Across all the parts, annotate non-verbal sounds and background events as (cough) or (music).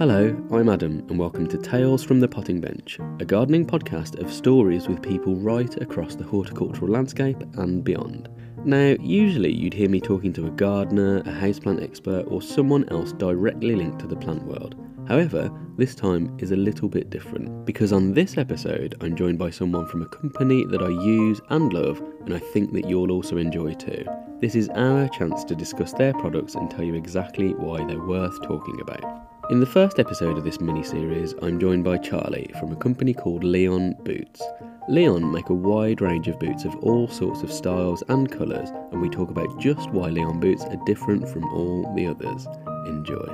Hello, I'm Adam, and welcome to Tales from the Potting Bench, a gardening podcast of stories with people right across the horticultural landscape and beyond. Now, usually you'd hear me talking to a gardener, a houseplant expert, or someone else directly linked to the plant world. However, this time is a little bit different because on this episode, I'm joined by someone from a company that I use and love, and I think that you'll also enjoy too. This is our chance to discuss their products and tell you exactly why they're worth talking about. In the first episode of this mini series, I'm joined by Charlie from a company called Leon Boots. Leon make a wide range of boots of all sorts of styles and colours, and we talk about just why Leon boots are different from all the others. Enjoy.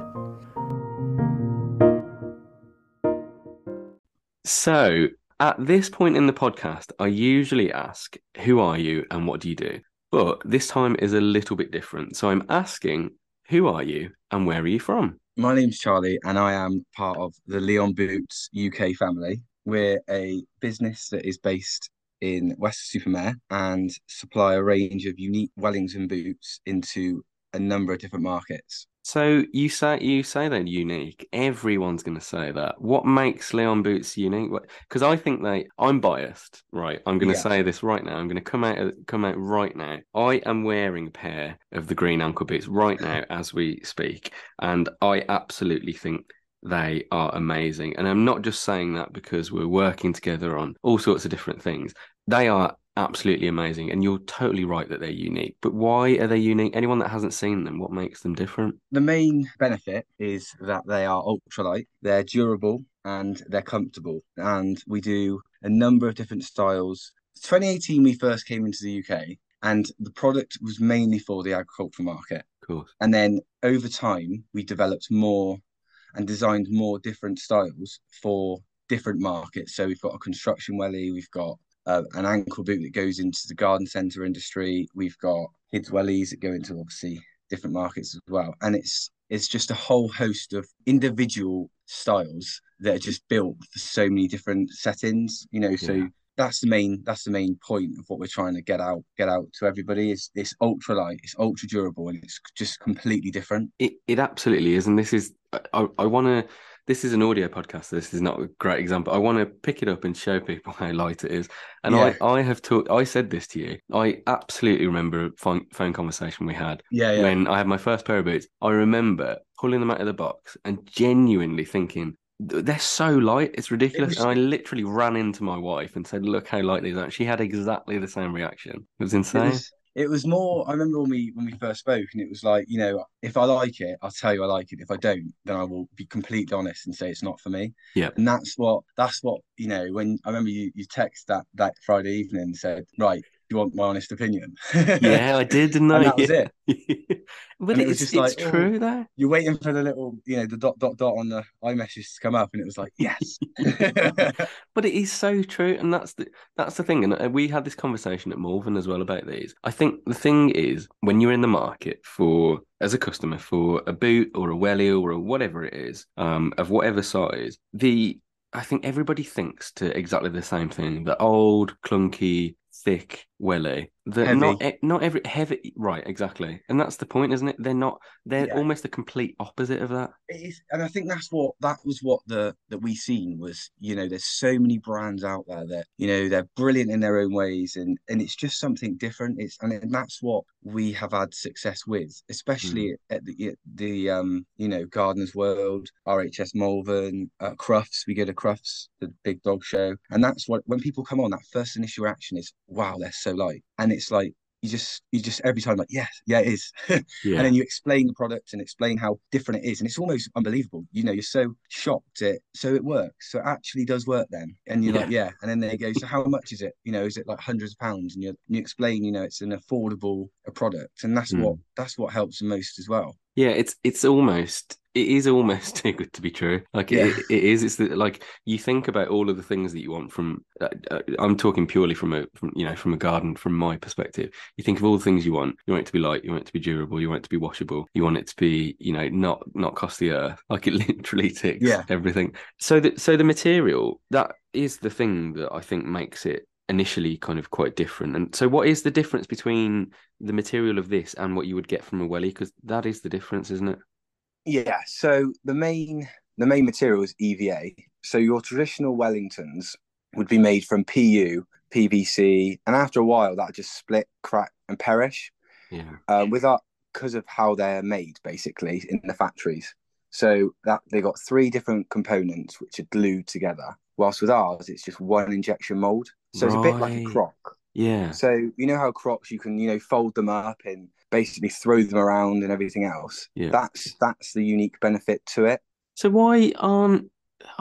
So, at this point in the podcast, I usually ask, Who are you and what do you do? But this time is a little bit different. So, I'm asking, Who are you and where are you from? My name's Charlie, and I am part of the Leon Boots UK family. We're a business that is based in Weston-super-Mare and supply a range of unique Wellington boots into a number of different markets. So you say you say they're unique. Everyone's going to say that. What makes Leon Boots unique? Because I think they. I'm biased, right? I'm going to say this right now. I'm going to come out come out right now. I am wearing a pair of the green ankle boots right now (laughs) as we speak, and I absolutely think they are amazing. And I'm not just saying that because we're working together on all sorts of different things. They are absolutely amazing. And you're totally right that they're unique. But why are they unique? Anyone that hasn't seen them, what makes them different? The main benefit is that they are ultralight, they're durable, and they're comfortable. And we do a number of different styles. 2018, we first came into the UK, and the product was mainly for the agricultural market. Cool. And then over time, we developed more and designed more different styles for different markets. So we've got a construction welly, we've got uh, an ankle boot that goes into the garden centre industry. We've got kids wellies that go into obviously different markets as well, and it's it's just a whole host of individual styles that are just built for so many different settings. You know, yeah. so that's the main that's the main point of what we're trying to get out get out to everybody is it's ultra light it's ultra durable and it's just completely different it, it absolutely is and this is i, I want to this is an audio podcast. So this is not a great example. I want to pick it up and show people (laughs) how light it is. And yeah. I, I have talked. I said this to you. I absolutely remember a phone, phone conversation we had. Yeah, yeah. When I had my first pair of boots, I remember pulling them out of the box and genuinely thinking, they're so light, it's ridiculous. It was... And I literally ran into my wife and said, "Look how light these are." She had exactly the same reaction. It was insane. It was, it was more. I remember when we when we first spoke, and it was like, you know, if I like it, I'll tell you I like it. If I don't, then I will be completely honest and say it's not for me. Yeah. And that's what that's what you know. When I remember you you text that that Friday evening and said, right, you want my honest opinion? yeah, I did, didn't (laughs) I? And that was it. (laughs) but it it's, just like, true oh, though. You're waiting for the little, you know, the dot dot dot on the iMessage to come up, and it was like, yes. (laughs) but it is so true, and that's the that's the thing. And uh, we had this conversation at Malvern as well about these. I think the thing is when you're in the market for as a customer for a boot or a welly or whatever it is, um, of whatever size, the I think everybody thinks to exactly the same thing. The old, clunky, thick welly that heavy. not not every heavy right exactly and that's the point isn't it they're not they're yeah. almost the complete opposite of that it is and i think that's what that was what the that we seen was you know there's so many brands out there that you know they're brilliant in their own ways and and it's just something different it's and, and that's what we have had success with especially mm. at the the um you know gardeners world rhs malvern uh, crufts we go to crufts the big dog show and that's what when people come on that first initial reaction is wow they're so light and it's like you just you just every time like yes yeah it is. (laughs) Yeah. and then you explain the product and explain how different it is and it's almost unbelievable. You know you're so shocked it so it works so it actually does work then. And you're yeah. like yeah. And then they go so how much is it? You know is it like hundreds of pounds? And you you explain you know it's an affordable product and that's mm. what that's what helps the most as well yeah it's it's almost it is almost (laughs) too good to be true. Like yeah. it, it is. It's the, like you think about all of the things that you want from. Uh, uh, I'm talking purely from a from you know from a garden from my perspective. You think of all the things you want. You want it to be light. You want it to be durable. You want it to be washable. You want it to be you know not not cost the earth. (laughs) Like it literally ticks yeah. everything. So that so the material that is the thing that I think makes it initially kind of quite different. And so, what is the difference between the material of this and what you would get from a welly? Because that is the difference, isn't it? Yeah. So the main the main material is EVA. So your traditional Wellingtons would be made from PU, PVC, and after a while that just split, crack, and perish. Yeah. Uh, with our because of how they're made, basically in the factories. So that they got three different components which are glued together. Whilst with ours, it's just one injection mold. So it's a bit like a Right. Croc. Yeah. So you know how crocs you can you know fold them up and basically throw them around and everything else. Yeah. That's that's the unique benefit to it. So why aren't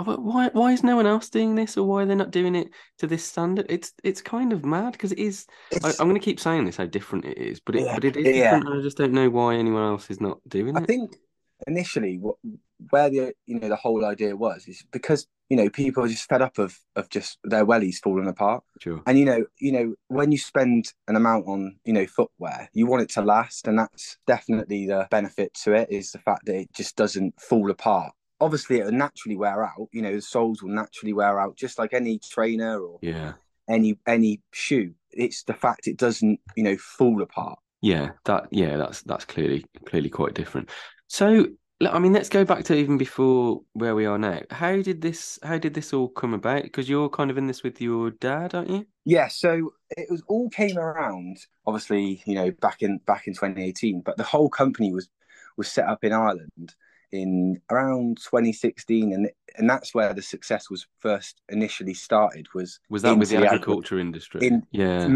why why is no one else doing this, or why they're they not doing it to this standard? It's it's kind of mad because it is. I, I'm going to keep saying this how different it is, but it Yeah, but it is yeah. different, and I just don't know why anyone else is not doing I it. I think initially what where the you know the whole idea was is because you know people are just fed up of of just their wellies falling apart. Sure. And you know, you know, when you spend an amount on, you know, footwear, you want it to last, and that's definitely the benefit to it is the fact that it just doesn't fall apart. Obviously, it'll naturally wear out. You know, the soles will naturally wear out, just like any trainer or Yeah. any any shoe. It's the fact it doesn't, you know, fall apart. Yeah, that yeah, that's that's clearly clearly quite different. So, I mean, let's go back to even before where we are now. How did this how did this all come about? Because you're kind of in this with your dad, aren't you? Yeah, so it was all came around, obviously, you know, back in back in 2018, but the whole company was was set up in Ireland in around 2016, and and that's where the success was first initially started. Was Was that with the agri- agriculture industry? in- Yeah.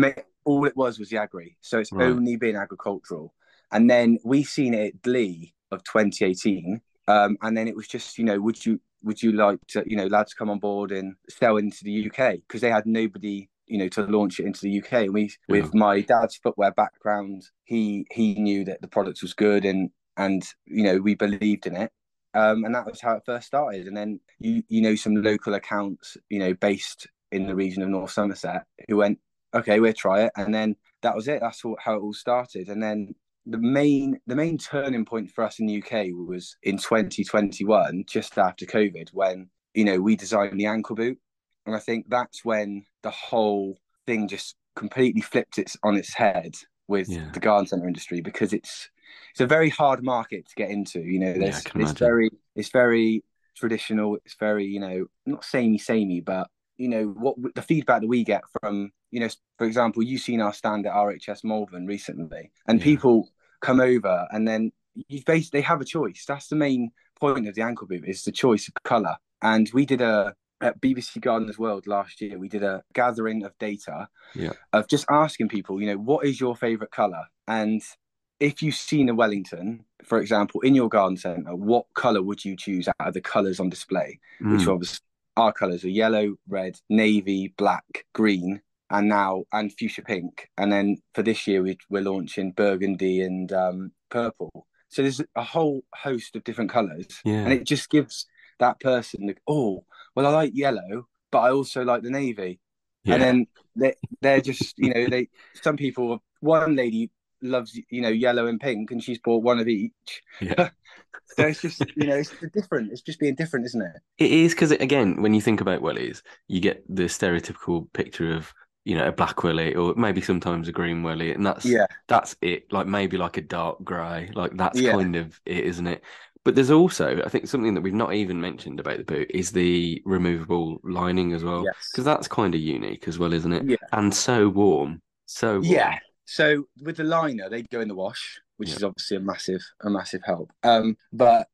all it was was the agri, so it's Right. only been agricultural, and then we've seen it at Glee of 2018, um, and then it was just you know, would you would you like to you know lads come on board and sell into the UK because they had nobody you know to launch it into the UK. And we Yeah. with my dad's footwear background, he he knew that the product was good and and you know we believed in it. Um, and that was how it first started. And then you you know some local accounts, you know, based in the region of North Somerset, who went, okay, we'll try it. And then that was it. That's how it all started. And then the main the main turning point for us in the UK was in 2021, just after COVID, when you know we designed the ankle boot, and I think that's when the whole thing just completely flipped its on its head with Yeah. the garden center industry because it's it's a very hard market to get into. You know, there's, can it's very it's very traditional. It's very you know not samey samey, but you know what the feedback that we get from you know for example you've seen our stand at RHS Malvern recently and Yeah. people come over and then you basically they have a choice. That's the main point of the ankle boot is the choice of color. And we did a at BBC Gardeners World last year we did a gathering of data Yeah. of just asking people you know what is your favorite color? And if you've seen a Wellington for example in your garden center what color would you choose out of the colors on display? Which Mm. obviously our colours are yellow, red, navy, black, green, and now and fuchsia pink. And then for this year, we, we're launching burgundy and um, purple. So there's a whole host of different colours, Yeah. and it just gives that person the oh, well, I like yellow, but I also like the navy. Yeah. And then they they're just you know they some people one lady loves you know yellow and pink, and she's bought one of each. Yeah. (laughs) So it's just you know it's different. It's just being different, isn't it? It is because again, when you think about wellies, you get the stereotypical picture of you know a black welly or maybe sometimes a green welly, and that's Yeah. that's it. Like maybe like a dark grey, like that's Yeah. kind of it, isn't it? But there's also, I think, something that we've not even mentioned about the boot is the removable lining as well, Yes. because that's kind of unique as well, isn't it? Yeah. And so warm, so warm. Yeah. So with the liner, they go in the wash, which Yeah. is obviously a massive, a massive help. Um, but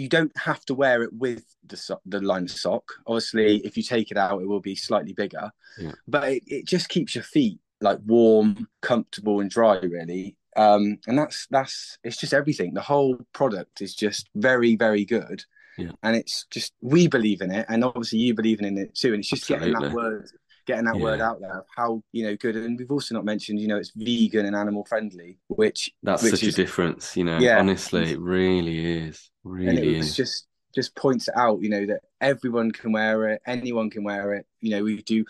you don't have to wear it with the so- the liner sock. Obviously, if you take it out, it will be slightly bigger. Yeah. But it, it just keeps your feet like warm, comfortable, and dry, really. Um, and that's that's it's just everything. The whole product is just very, very good. Yeah. And it's just we believe in it, and obviously you believe in it too. And it's just getting that word getting that word out there of how you know good and we've also not mentioned you know it's vegan and animal friendly which That's which such is, a difference, you know. Yeah. Honestly, it really is. and Really it was just just points out you know that everyone can wear it anyone can wear it you know we do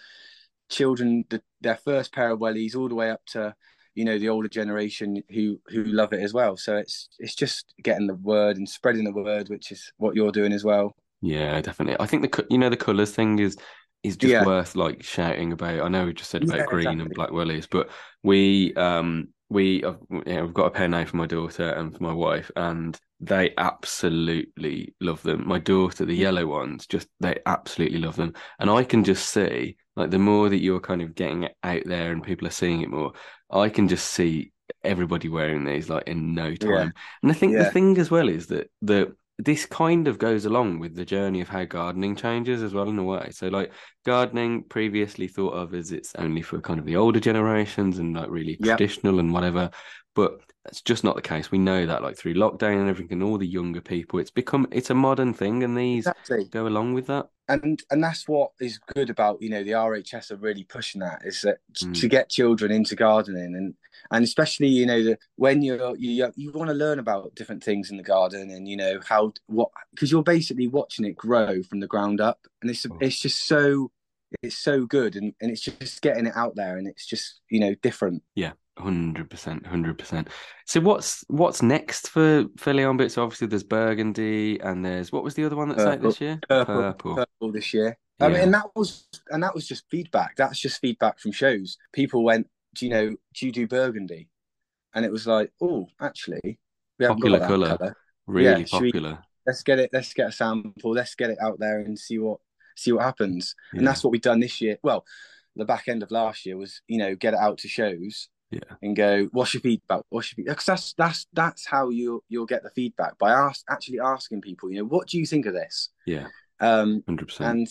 children the, their first pair of wellies all the way up to you know the older generation who who love it as well so it's it's just getting the word and spreading the word which is what you're doing as well Yeah, definitely. I think the you know the colours thing is is just Yeah. worth like shouting about. I know we just said about Yeah, green and black wellies, but we um we I've, yeah, I've got a pair now for my daughter and for my wife, and they absolutely love them. My daughter, the yellow ones, just they absolutely love them, and I can just see like the more that you're kind of getting out there and people are seeing it more, I can just see everybody wearing these like in no time. Yeah. And I think the thing as well is that the this kind of goes along with the journey of how gardening changes as well in a way. So like gardening previously thought of as it's only for kind of the older generations and like really Yep. traditional and whatever. But that's just not the case. We know that like through lockdown and everything, all the younger people, it's become it's a modern thing, and these Exactly. go along with that. and and that's what is good about you know the RHS are really pushing that is that Mm. to get children into gardening and and especially you know the when you're you you want to learn about different things in the garden and you know how what because you're basically watching it grow from the ground up and it's Oh. it's just so it's so good and, and it's just getting it out there and it's just you know different Hundred percent, hundred percent. So what's what's next for for Leon Boots? Obviously, there's Burgundy and there's what was the other one that's Purple. this year? purple Purple. purple this year I mean, and that was and that was just feedback. That's just feedback from shows. People went, "Do you know? Do you do burgundy?" And it was like, "Oh, actually, we haven't Popular colour. colour. Really Yeah, should we- popular. Let's get it. Let's get a sample. Let's get it out there and see what see what happens." Yeah. And that's what we've done this year. Well, the back end of last year was, you know, get it out to shows Yeah. and go, "What's your feedback? What's your feedback?" Because that's that's that's how you you'll get the feedback by ask actually asking people. You know, what do you think of this? Yeah, Um, hundred percent. and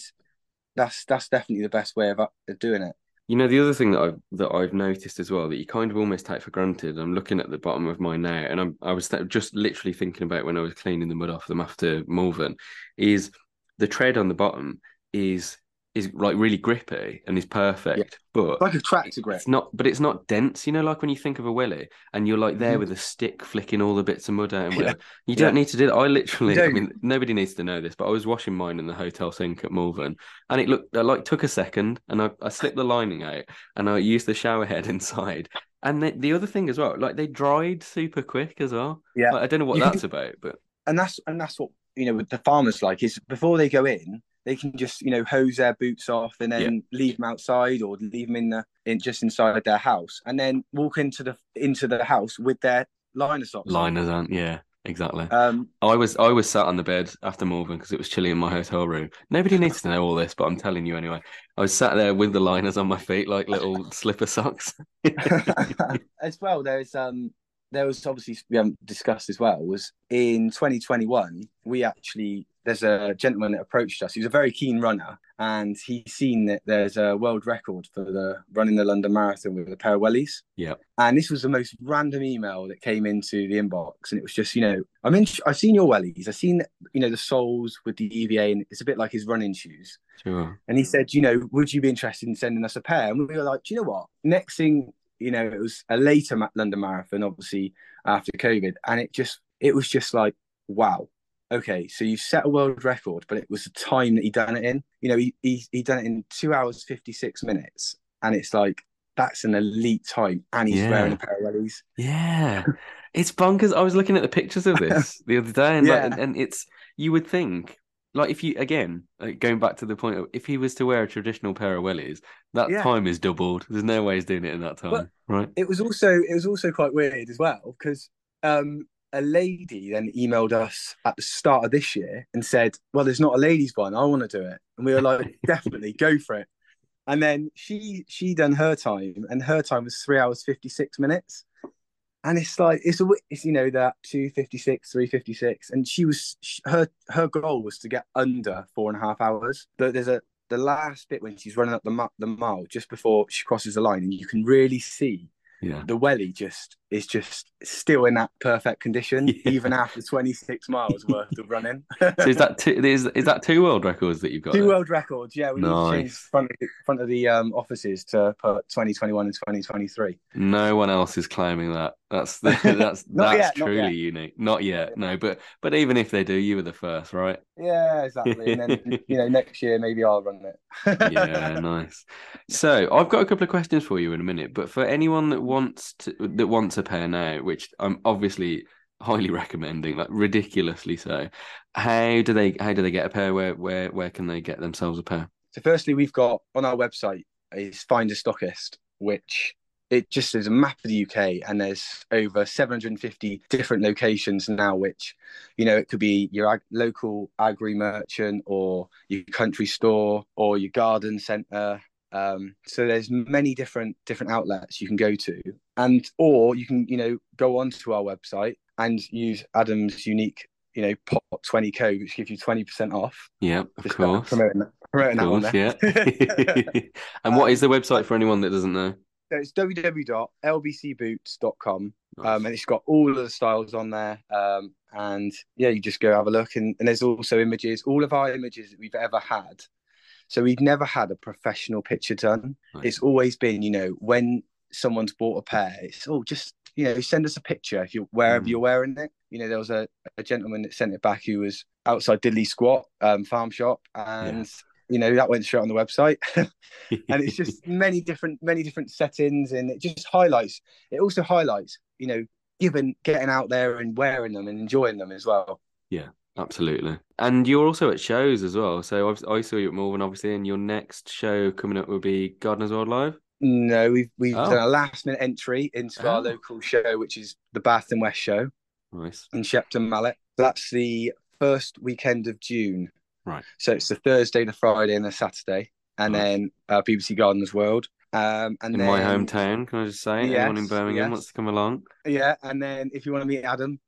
that's that's definitely the best way of, of doing it. You know, the other thing that I've that I've noticed as well that you kind of almost take for granted. I'm looking at the bottom of mine now, and I'm I was th- just literally thinking about when I was cleaning the mud off them after Malvern, is the tread on the bottom is is like really grippy and is perfect, but like a tractor grip. It's not, but it's not dense. You know, like when you think of a willy, and you're like there Mhm. with a stick flicking all the bits of mud out and Yeah. You don't Yeah. need to do that. I literally, I mean, nobody needs to know this, but I was washing mine in the hotel sink at Malvern, and it looked, I like took a second, and I, I slipped the lining out, and I used the shower head (laughs) inside. And the, the other thing as well, like they dried super quick as well. Yeah. Like, I don't know what You can- that's about, but and that's and that's what you know with the farmers like is before they go in they can just you know hose their boots off and then leave them outside or leave them in the in just inside their house and then walk into the into the house with their liner socks on. liners aren't. Yeah, exactly. um I was I was sat on the bed after Malvern because it was chilly in my hotel room. Nobody needs to know all this, but I'm telling you anyway. I was sat there with the liners on my feet like little (laughs) slipper socks. (laughs) as well there's um there was obviously we haven't discussed as well was in 2021 we actually there's a gentleman that approached us he's a very keen runner and he's seen that there's a world record for the running the london marathon with a pair of wellies Yeah. and this was the most random email that came into the inbox and it was just you know i'm in i've seen your wellies i've seen you know the soles with the eva and it's a bit like his running shoes Sure. and he said, you know, would you be interested in sending us a pair? And we were like, do you know what? Next thing, you know, it was a later London Marathon, obviously after COVID, and it just, it was just like, wow. Okay, so you set a world record, but it was the time that he done it in. You know, he he he done it in two hours fifty six minutes, and it's like that's an elite time, and he's Yeah. wearing a pair of wellies. Yeah. It's bonkers. I was looking at the pictures of this (laughs) the other day and like, Yeah. and, and it's you would think like if you again like going back to the point of if he was to wear a traditional pair of wellies, that Yeah. time is doubled. There's no way he's doing it in that time, But- right? it was also it was also quite weird as well because um a lady then emailed us at the start of this year and said well there's not a ladies one i want to do it. And we were like (laughs) definitely go for it. And then she she done her time and her time was three hours 56 minutes. And it's like it's a it's you know that 256 356 and she was sh- her her goal was to get under four and a half hours. But there's a the last bit when she's running up the, the mile just before she crosses the line and you can really see Yeah. the welly just is just still in that perfect condition (laughs) Yeah. even after 26 miles (laughs) worth of running So is that two is is that two world records that you've got? two there? world records yeah we need to change Nice. front of the, front of the um, offices to put 2021 and 2023 No one else is claiming that. That's the, (laughs) that's that's yet, truly unique. Not yet, no. But but even if they do, you were the first, right? yeah exactly and then you know next year maybe i'll run it Yeah, nice. So I've got a couple of questions for you in a minute. But for anyone that wants to that wants pair now, which I'm obviously highly (laughs) recommending, like ridiculously so, how do they how do they get a pair? Where where where can they get themselves a pair? So firstly, we've got on our website is Find a Stockist, which it just is a map of the UK, and there's over 750 different locations now. Which, you know, it could be your ag- local agri merchant, or your country store, or your garden centre. Um, so there's many different different outlets you can go to, and or you can you know go onto our website and use Adam's unique you know POT 20 code which gives you 20% off Yeah, of Just course. promoting, promoting that one yeah. (laughs) and what is the website for anyone that doesn't know? So it's www.lbcboots.com Nice. um, and it's got all of the styles on there um, and yeah you just go have a look and, and there's also images all of our images that we've ever had so we've never had a professional picture done. Nice. it's always been you know when someone's bought a pair it's oh just you know send us a picture if you're wherever Mm. you're wearing it. You know there was a, a gentleman that sent it back who was outside Diddly Squat um, farm shop and you know that went straight on the website. (laughs) (laughs) And it's just many different many different settings and it just highlights it also highlights you know given getting out there and wearing them and enjoying them as well Absolutely. And you're also at shows as well. So I've, I saw you at Malvern, obviously, and your next show coming up will be Gardeners World Live. no we've we've Oh. done a last minute entry into Oh. our local show which is the bath and west show Nice. in shepton mallet that's the first weekend of june Right. so it's the thursday the friday and the saturday and Nice. then uh, bbc gardeners world um and In then my hometown, can I just say? Anyone in Birmingham yes. wants to come along? yeah and then if you want to meet adam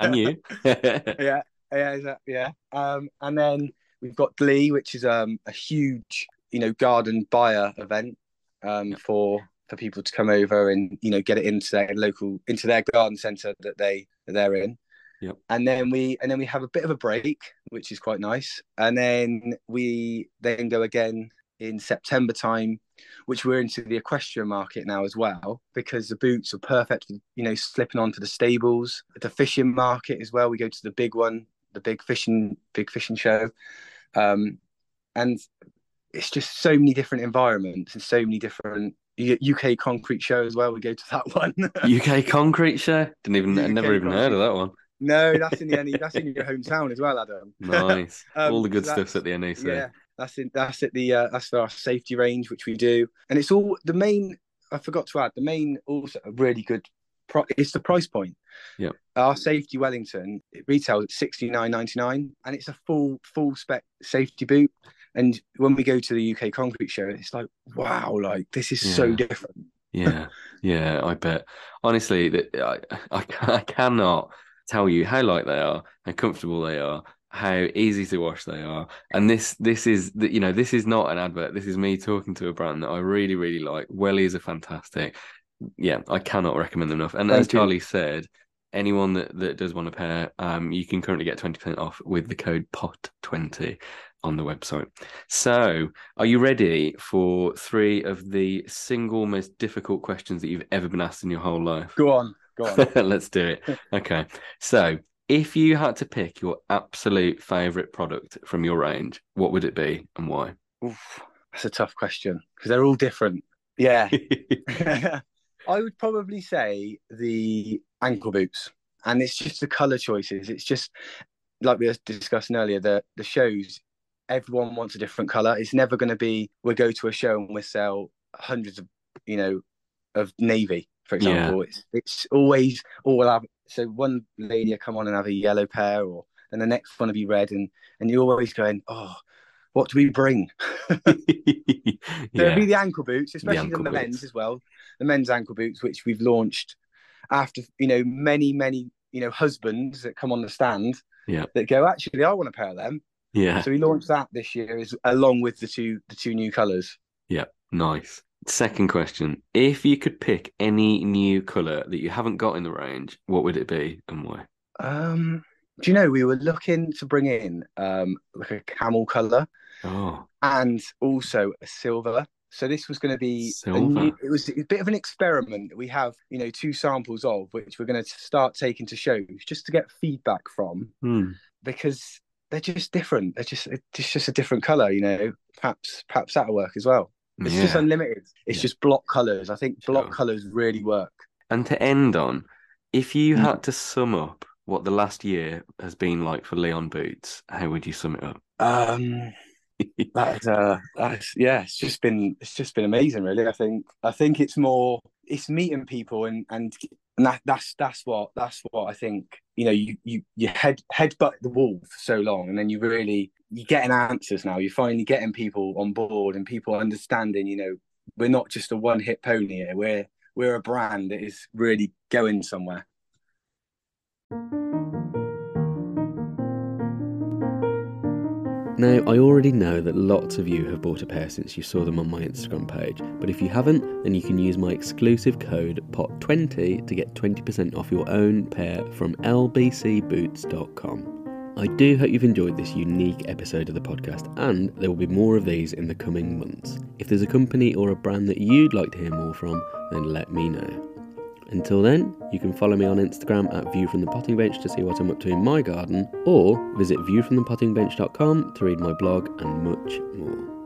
And you? (laughs) yeah, yeah, exactly, yeah. Um, and then we've got Glee, which is um a huge, you know, garden buyer event um for for people to come over and you know get it into their local into their garden centre that they that they're in. Yep. And then we and then we have a bit of a break, which is quite nice. And then we then go again in September time, which we're into the equestrian market now as well, because the boots are perfect for, you know, slipping onto the stables. The fishing market as well. We go to the big one, the big fishing big fishing show. Um and it's just so many different environments and so many different UK concrete show as well. We go to that (laughs) one. UK Concrete Show? Didn't even, UK never even heard of that one. no, that's in the that's in your hometown as well, Adam. (laughs) Nice. Um, All the good so stuff's at the NEC. Yeah, that's in that's at the uh, that's for our safety range, which we do, and it's all the main. I forgot to add the main also a really good. Pro, it's the price point. Yeah. Our safety Wellington it retails at sixty nine ninety nine, and it's a full full spec safety boot. And when we go to the UK Concrete Show, it's like wow, like this is so different. Yeah, yeah, I bet. Honestly, that I, I I cannot tell you how light they are, how comfortable they are, how easy to wash they are. And this this is you know this is not an advert. This is me talking to a brand that I really really like. Wellies are fantastic. Yeah, I cannot recommend them enough. And as Thank you. Charlie said, anyone that that does want a pair, um, you can currently get twenty percent off with the code POT twenty on the website. So, are you ready for three of the single most difficult questions that you've ever been asked in your whole life? Go on, go on. (laughs) Let's do it. (laughs) Okay. So, if you had to pick your absolute favorite product from your range, what would it be and why? Oof, that's a tough question because they're all different. Yeah. (laughs) I would probably say the ankle boots, and it's just the color choices. It's just like we were discussing earlier. The the shows, everyone wants a different color. It's never going to be we go to a show and we sell hundreds of you know of navy, for example. It's it's always all we'll have so one lady will come on and have a yellow pair, or and the next one will be red, and and you're always going oh. What do we bring? (laughs) (laughs) There'll be the ankle boots, especially the, ankle men's boots. as well. The men's ankle boots, which we've launched after you know many many you know husbands that come on the stand. Yeah. That go actually, I want a pair of them. Yeah. So we launched that this year, is along with the two the two new colours. Yeah, nice. Second question. If you could pick any new colour that you haven't got in the range, what would it be and why? Um, do you know we were looking to bring in um like a camel colour Oh, and also a silver. So this was going to be a new, it was a bit of an experiment. We have you know two samples of which we're going to start taking to shows just to get feedback from hmm. because they're just different. They're just it's just a different color. You know, perhaps perhaps that'll work as well. It's just unlimited. It's Yeah. just block colors. I think block Sure. colors really work. And to end on, if you Mm. had to sum up what the last year has been like for Leon Boots, how would you sum it up? Um, that is uh, that's yeah. It's just been it's just been amazing, really. I think I think it's more it's meeting people and and and that, that's that's what that's what I think. You know, you you you head headbutt the wall for so long, and then you really you're getting answers now. You're finally getting people on board and people understanding. You know, we're not just a one hit pony here. We're we're a brand that is really going somewhere. Now, I already know that lots of you have bought a pair since you saw them on my Instagram page, but if you haven't, then you can use my exclusive code POT20 to get 20% off your own pair from lbcboots.com. I do hope you've enjoyed this unique episode of the podcast, and there will be more of these in the coming months. If there's a company or a brand that you'd like to hear more from, then let me know. Until then, you can follow me on Instagram at View from the Potting Bench to see what I'm up to in my garden, or visit viewfromthepottingbench.com to read my blog and much more.